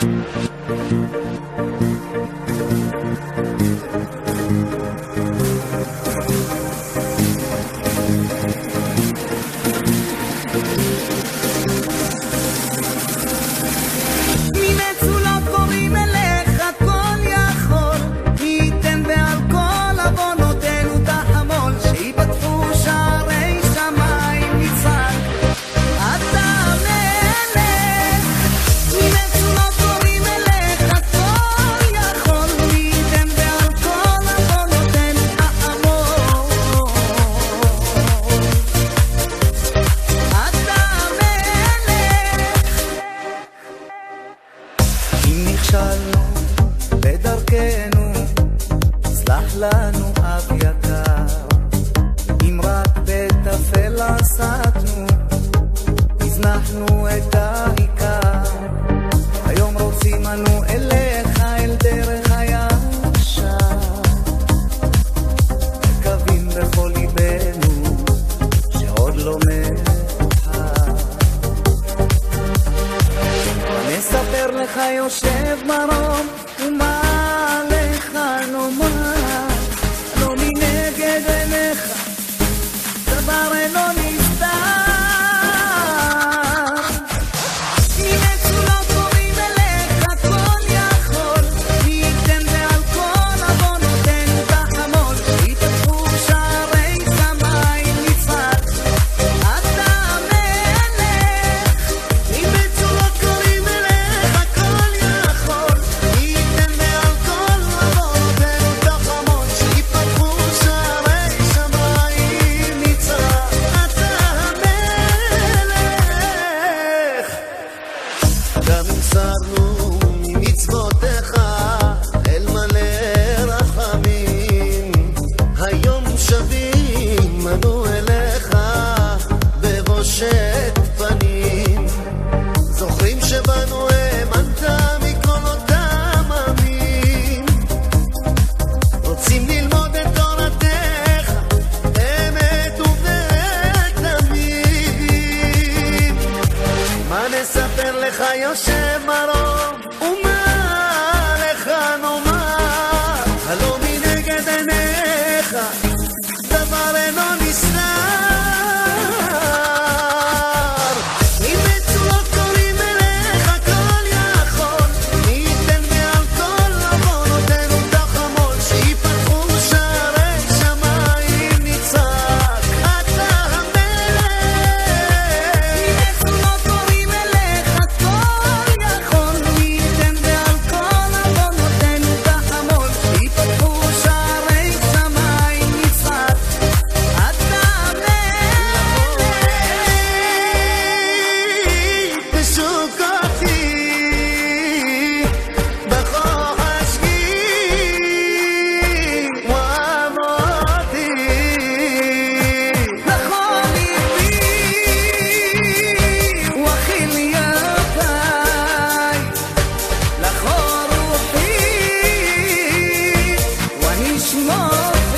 Thank you. לנו אב יקר, אם רק בטפל עסקנו, הזנחנו את העיקר. היום רוצים אנו אליך, אל דרך הישר. מקווים בכל ליבנו, שעוד לא מאוחר. נספר לך יושב מרום, ומה... נעצרנו ממצוותיך אל מלא רחמים. היום שבים Chayo Shemarón. Small